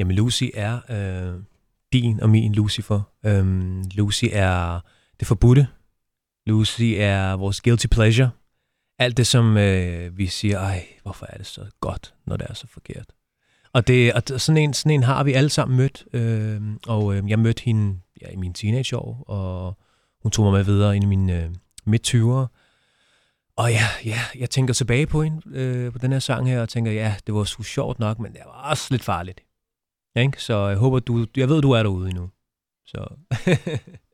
Jamen, Lucy er øh, din og min Lucifer. Øhm, Lucy er det forbudte. Lucy er vores guilty pleasure. Alt det, som øh, vi siger, ej, hvorfor er det så godt, når det er så forkert. Og, det, og sådan, en, sådan en har vi alle sammen mødt. Øh, og øh, jeg mødte hende ja, i mine teenageår, og hun tog mig med videre ind i mine øh, midt-20'ere. Og ja, ja, jeg tænker tilbage på hende, øh, på den her sang her, og tænker, ja, det var sgu sjovt nok, men det var også lidt farligt. Ja, ikke? Så øh, jeg håber, du, jeg ved, du er derude endnu. Så